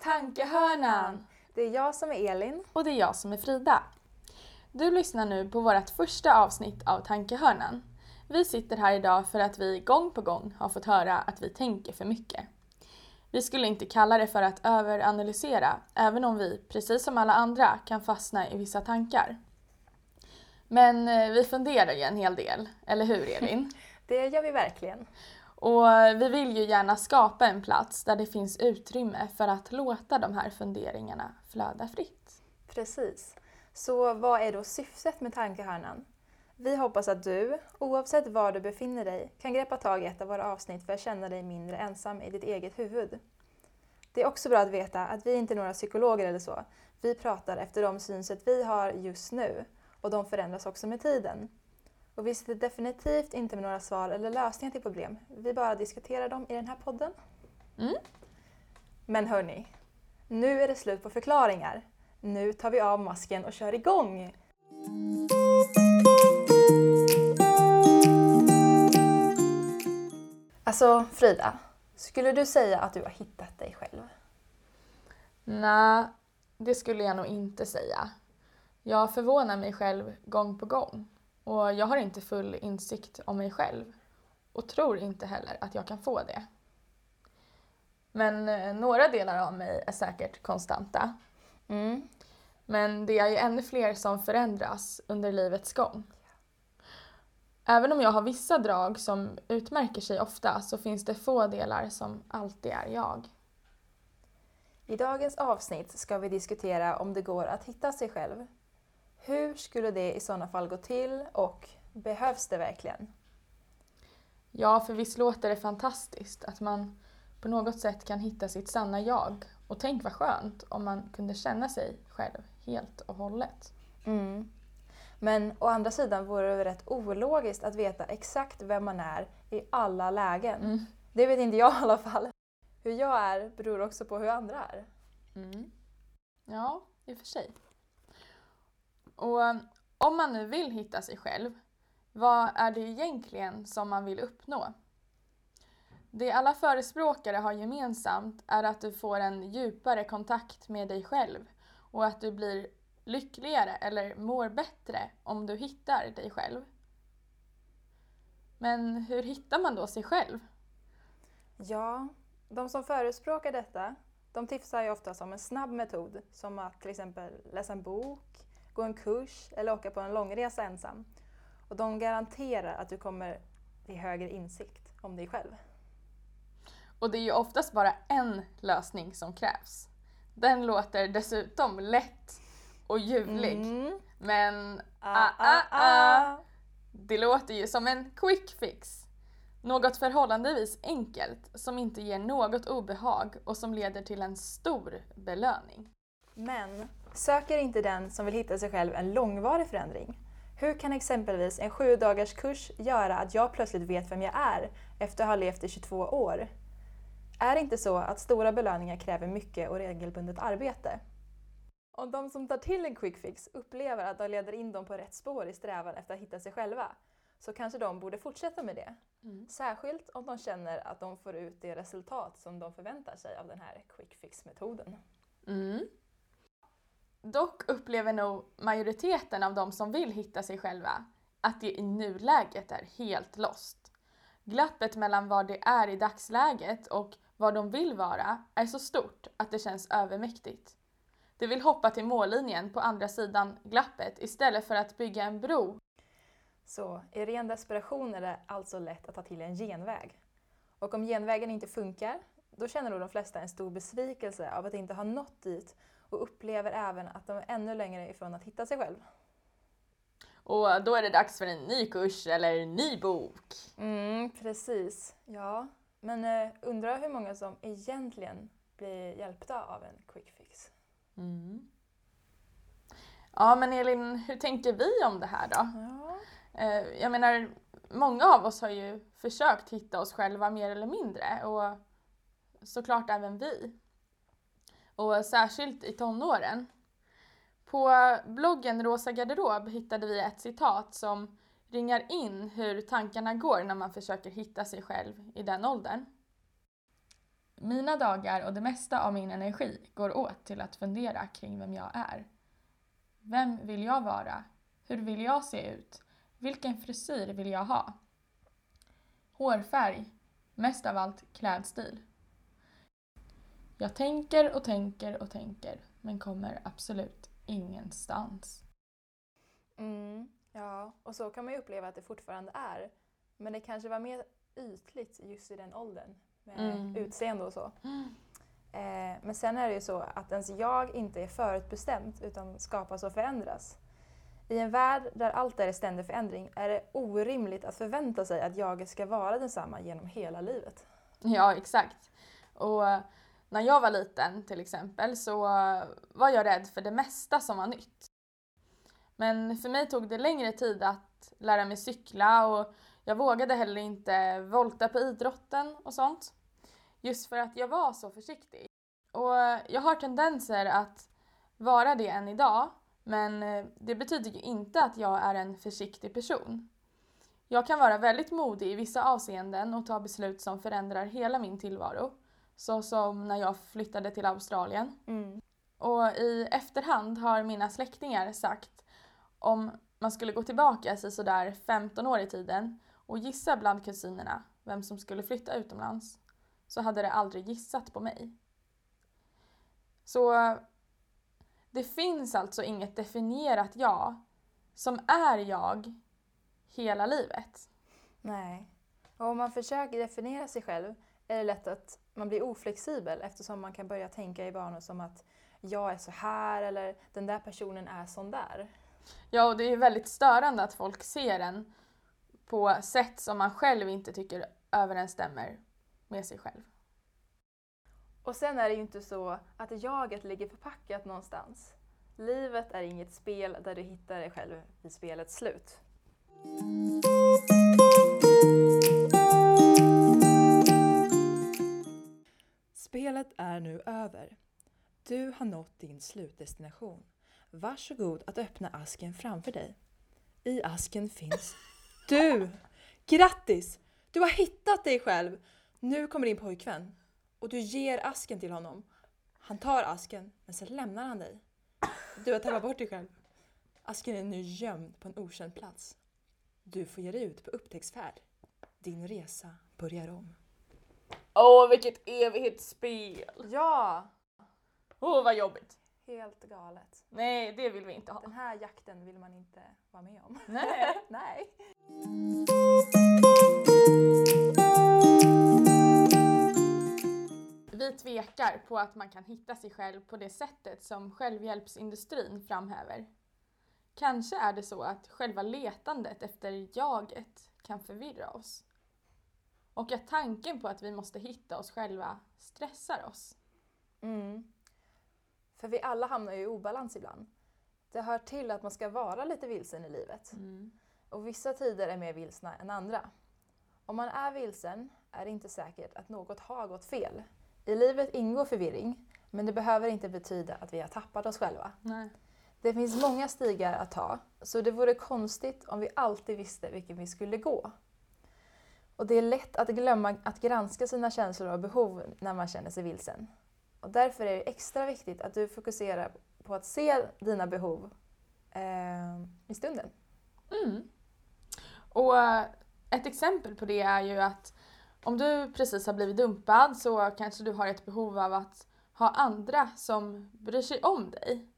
Tankehörnan! Det är jag som är Elin. Och det är jag som är Frida. Du lyssnar nu på vårt första avsnitt av Tankehörnan. Vi sitter här idag för att vi gång på gång har fått höra att vi tänker för mycket. Vi skulle inte kalla det för att överanalysera, även om vi, precis som alla andra, kan fastna i vissa tankar. Men eh, vi funderar ju en hel del, eller hur Elin? Det gör vi verkligen. Och vi vill ju gärna skapa en plats där det finns utrymme för att låta de här funderingarna flöda fritt. Precis. Så vad är då syftet med Tankehörnan? Vi hoppas att du, oavsett var du befinner dig, kan greppa tag i ett av våra avsnitt för att känna dig mindre ensam i ditt eget huvud. Det är också bra att veta att vi inte är några psykologer eller så. Vi pratar efter de synsätt vi har just nu och de förändras också med tiden. Och vi sitter definitivt inte med några svar eller lösningar till problem. Vi bara diskuterar dem i den här podden. Mm. Men hörni, nu är det slut på förklaringar. Nu tar vi av masken och kör igång! Alltså Frida, skulle du säga att du har hittat dig själv? Nej, det skulle jag nog inte säga. Jag förvånar mig själv gång på gång och jag har inte full insikt om mig själv och tror inte heller att jag kan få det. Men eh, några delar av mig är säkert konstanta. Mm. Men det är ju ännu fler som förändras under livets gång. Även om jag har vissa drag som utmärker sig ofta så finns det få delar som alltid är jag. I dagens avsnitt ska vi diskutera om det går att hitta sig själv. Hur skulle det i sådana fall gå till och behövs det verkligen? Ja, för visst låter det fantastiskt att man på något sätt kan hitta sitt sanna jag. Och tänk vad skönt om man kunde känna sig själv helt och hållet. Mm. Men å andra sidan vore det rätt ologiskt att veta exakt vem man är i alla lägen. Mm. Det vet inte jag i alla fall. Hur jag är beror också på hur andra är. Mm. Ja, i och för sig. Och um, om man nu vill hitta sig själv, vad är det egentligen som man vill uppnå? Det alla förespråkare har gemensamt är att du får en djupare kontakt med dig själv och att du blir lyckligare eller mår bättre om du hittar dig själv. Men hur hittar man då sig själv? Ja, de som förespråkar detta, de tipsar ju ofta om en snabb metod som att till exempel läsa en bok, gå en kurs eller åka på en långresa ensam. Och de garanterar att du kommer till högre insikt om dig själv. Och det är ju oftast bara en lösning som krävs. Den låter dessutom lätt och ljuvlig. Mm. Men Ah, ah, ah. det låter ju som en quick fix. Något förhållandevis enkelt som inte ger något obehag och som leder till en stor belöning. Men söker inte den som vill hitta sig själv en långvarig förändring? Hur kan exempelvis en sju dagars kurs göra att jag plötsligt vet vem jag är efter att ha levt i 22 år? Är det inte så att stora belöningar kräver mycket och regelbundet arbete? Om de som tar till en quick fix upplever att de leder in dem på rätt spår i strävan efter att hitta sig själva, så kanske de borde fortsätta med det. Särskilt om de känner att de får ut det resultat som de förväntar sig av den här quick fix-metoden. Mm. Dock upplever nog majoriteten av de som vill hitta sig själva att det i nuläget är helt lost. Glappet mellan vad det är i dagsläget och vad de vill vara är så stort att det känns övermäktigt. De vill hoppa till mållinjen på andra sidan glappet istället för att bygga en bro. Så i ren desperation är det alltså lätt att ta till en genväg. Och om genvägen inte funkar, då känner nog de flesta en stor besvikelse av att inte ha nått dit och upplever även att de är ännu längre ifrån att hitta sig själv. Och då är det dags för en ny kurs eller en ny bok. Mm, precis. Ja, men eh, undrar hur många som egentligen blir hjälpta av en quick fix. Mm. Ja men Elin, hur tänker vi om det här då? Ja. Eh, Jag menar, många av oss har ju försökt hitta oss själva mer eller mindre och såklart även vi. Och särskilt i tonåren. På bloggen Rosa garderob hittade vi ett citat som ringar in hur tankarna går när man försöker hitta sig själv i den åldern. Mina dagar och det mesta av min energi går åt till att fundera kring vem jag är. Vem vill jag vara? Hur vill jag se ut? Vilken frisyr vill jag ha? Hårfärg, mest av allt klädstil. Jag tänker och tänker och tänker men kommer absolut ingenstans. Mm, ja, och så kan man ju uppleva att det fortfarande är. Men det kanske var mer ytligt just i den åldern med Mm. utseende och så. Eh, men sen är det ju så att ens jag inte är förutbestämt utan skapas och förändras. I en värld där allt är i ständig förändring är det orimligt att förvänta sig att jag ska vara densamma genom hela livet. Ja, exakt. Och när jag var liten till exempel så var jag rädd för det mesta som var nytt. Men för mig tog det längre tid att lära mig cykla och jag vågade heller inte volta på idrotten och sånt. Just för att jag var så försiktig. Och jag har tendenser att vara det än idag men det betyder ju inte att jag är en försiktig person. Jag kan vara väldigt modig i vissa avseenden och ta beslut som förändrar hela min tillvaro. Så som när jag flyttade till Australien. Mm. Och i efterhand har mina släktingar sagt om man skulle gå tillbaka sig sådär 15 år i tiden och gissa bland kusinerna vem som skulle flytta utomlands så hade det aldrig gissat på mig. Så det finns alltså inget definierat jag som är jag hela livet. Nej. Och om man försöker definiera sig själv är det lätt att man blir oflexibel eftersom man kan börja tänka i banor som att jag är så här eller den där personen är sån där. Ja, och det är väldigt störande att folk ser en på sätt som man själv inte tycker överensstämmer med sig själv. Och sen är det ju inte så att jaget ligger förpackat någonstans. Livet är inget spel där du hittar dig själv vid spelets slut. Du har nått din slutdestination. Varsågod att öppna asken framför dig. I asken finns du! Grattis! Du har hittat dig själv! Nu kommer din pojkvän och du ger asken till honom. Han tar asken, men sen lämnar han dig. Du har tappat bort dig själv. Asken är nu gömd på en okänd plats. Du får ge dig ut på upptäcktsfärd. Din resa börjar om. Åh, vilket evighetsspel! Ja! Åh, vad jobbigt! Helt galet. Nej, det vill vi inte ha. Den här jakten vill man inte vara med om. Nej. Nej. Vi tvekar på att man kan hitta sig själv på det sättet som självhjälpsindustrin framhäver. Kanske är det så att själva letandet efter jaget kan förvirra oss. Och att tanken på att vi måste hitta oss själva stressar oss. Mm. För vi alla hamnar ju i obalans ibland. Det hör till att man ska vara lite vilsen i livet. Och vissa tider är mer vilsna än andra. Om man är vilsen är det inte säkert att något har gått fel. I livet ingår förvirring, men det behöver inte betyda att vi har tappat oss själva. Nej. Det finns många stigar att ta, så det vore konstigt om vi alltid visste vilken vi skulle gå. Och det är lätt att glömma att granska sina känslor och behov när man känner sig vilsen. Och därför är det extra viktigt att du fokuserar på att se dina behov eh, i stunden. Mm. Och eh, ett exempel på det är ju att om du precis har blivit dumpad så kanske du har ett behov av att ha andra som bryr sig om dig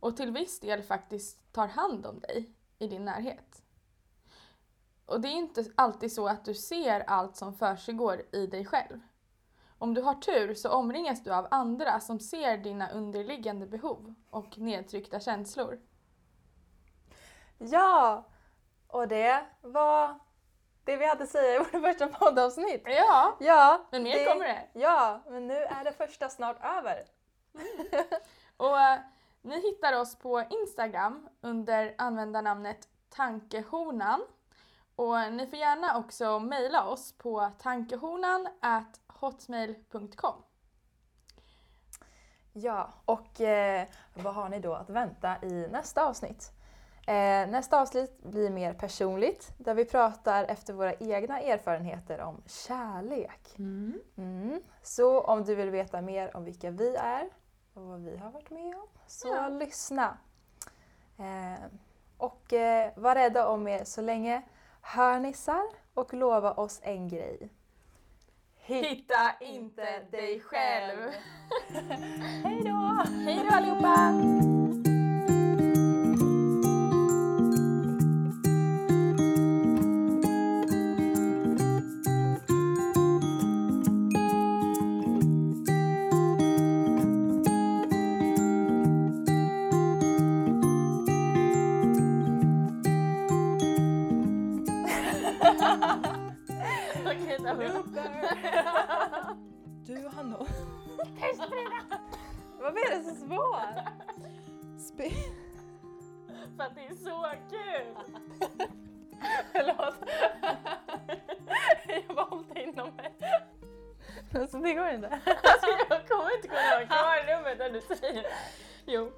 och till viss del faktiskt tar hand om dig i din närhet. Och det är inte alltid så att du ser allt som försiggår i dig själv. Om du har tur så omringas du av andra som ser dina underliggande behov och nedtryckta känslor. Ja! Och det var det vi hade att säga i vårt första poddavsnitt. Ja, Ja, men mer kommer det. Ja, men nu är det första snart över. Och eh, ni hittar oss på Instagram under användarnamnet Tankehonan. Och ni får gärna också mejla oss på tankehonan hotmail.com. Ja, och eh, vad har ni då att vänta i nästa avsnitt? Eh, nästa avsnitt blir mer personligt där vi pratar efter våra egna erfarenheter om kärlek. Mm. Så om du vill veta mer om vilka vi är och vad vi har varit med om, så Ja. lyssna. Eh, och eh, var rädda om er så länge. Hörnisar och lova oss en grej. Hitta inte dig själv. Hej då! Hej då allihopa! Är det så svårt? Spe... För att det är så kul! Förlåt. Jag bara hållit inom mig. Alltså det går inte. Alltså jag kommer inte kunna ha kvar numret när du säger det. Jo.